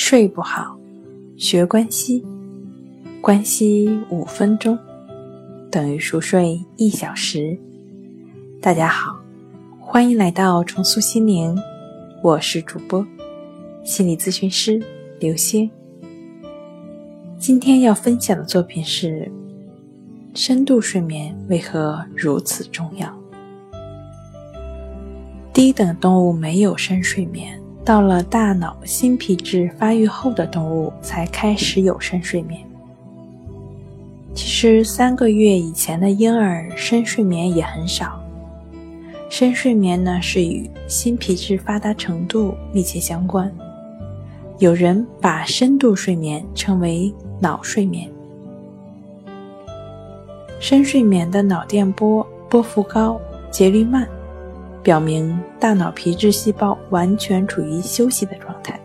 睡不好，学关西，关西五分钟等于熟睡一小时。大家好，欢迎来到重塑心灵，我是主播心理咨询师刘星。今天要分享的作品是：深度睡眠为何如此重要？低等动物没有深睡眠。到了大脑新皮质发育后的动物才开始有深睡眠。其实三个月以前的婴儿深睡眠也很少。深睡眠呢是与新皮质发达程度密切相关。有人把深度睡眠称为脑睡眠。深睡眠的脑电波波幅高，节律慢。表明大脑皮质细胞完全处于休息的状态，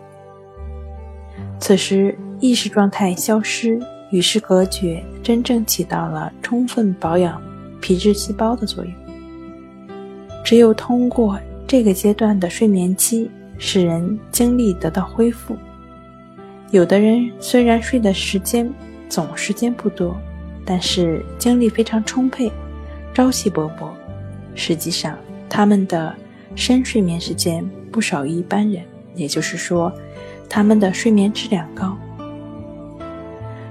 此时意识状态消失，与世隔绝，真正起到了充分保养皮质细胞的作用。只有通过这个阶段的睡眠期，使人精力得到恢复。有的人虽然睡的时间总时间不多，但是精力非常充沛，朝气勃勃。实际上，他们的深睡眠时间不少于一般人，也就是说，他们的睡眠质量高。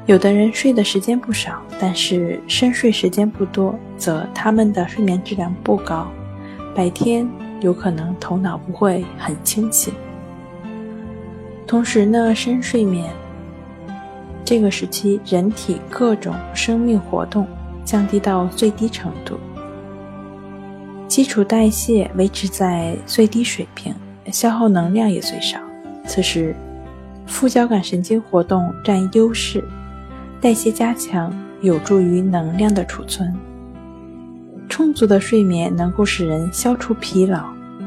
有的人睡的时间不少，但是深睡时间不多，则他们的睡眠质量不高，白天有可能头脑不会很清醒。同时呢，深睡眠这个时期，人体各种生命活动降低到最低程度。基础代谢维持在最低水平，消耗能量也最少。此时，副交感神经活动占优势，代谢加强有助于能量的储存。充足的睡眠能够使人消除疲劳，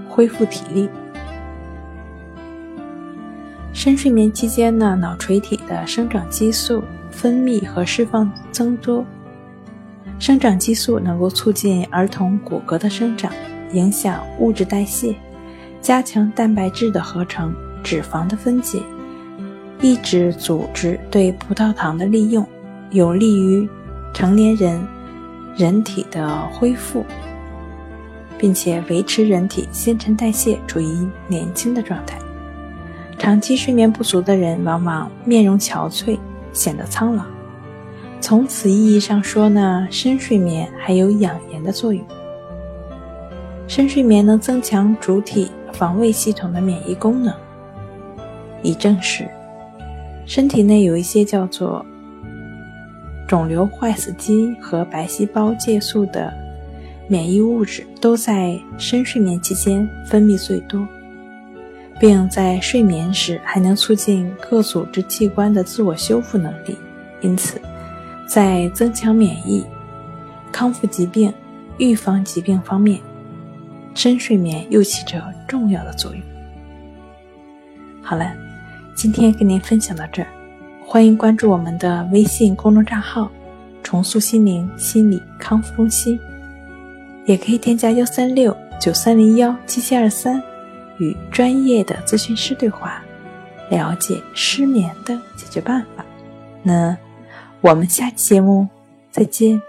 恢复体力。深睡眠期间呢，脑垂体的生长激素分泌和释放增多。生长激素能够促进儿童骨骼的生长，影响物质代谢，加强蛋白质的合成、脂肪的分解，抑制组织对葡萄糖的利用，有利于成年人人体的恢复，并且维持人体新陈代谢处于年轻的状态。长期睡眠不足的人，往往面容憔悴，显得苍老。从此意义上说呢，深睡眠还有养颜的作用。深睡眠能增强主体防卫系统的免疫功能，以证实身体内有一些叫做肿瘤坏死肌和白细胞介素的免疫物质都在深睡眠期间分泌最多，并在睡眠时还能促进各组织器官的自我修复能力，因此。在增强免疫、康复疾病、预防疾病方面，深睡眠又起着重要的作用。好了，今天跟您分享到这儿，欢迎关注我们的微信公众账号“重塑心灵心理康复中心”，也可以添加幺三六九三零幺七七二三，与专业的咨询师对话，了解失眠的解决办法。那。我们下期节目再见。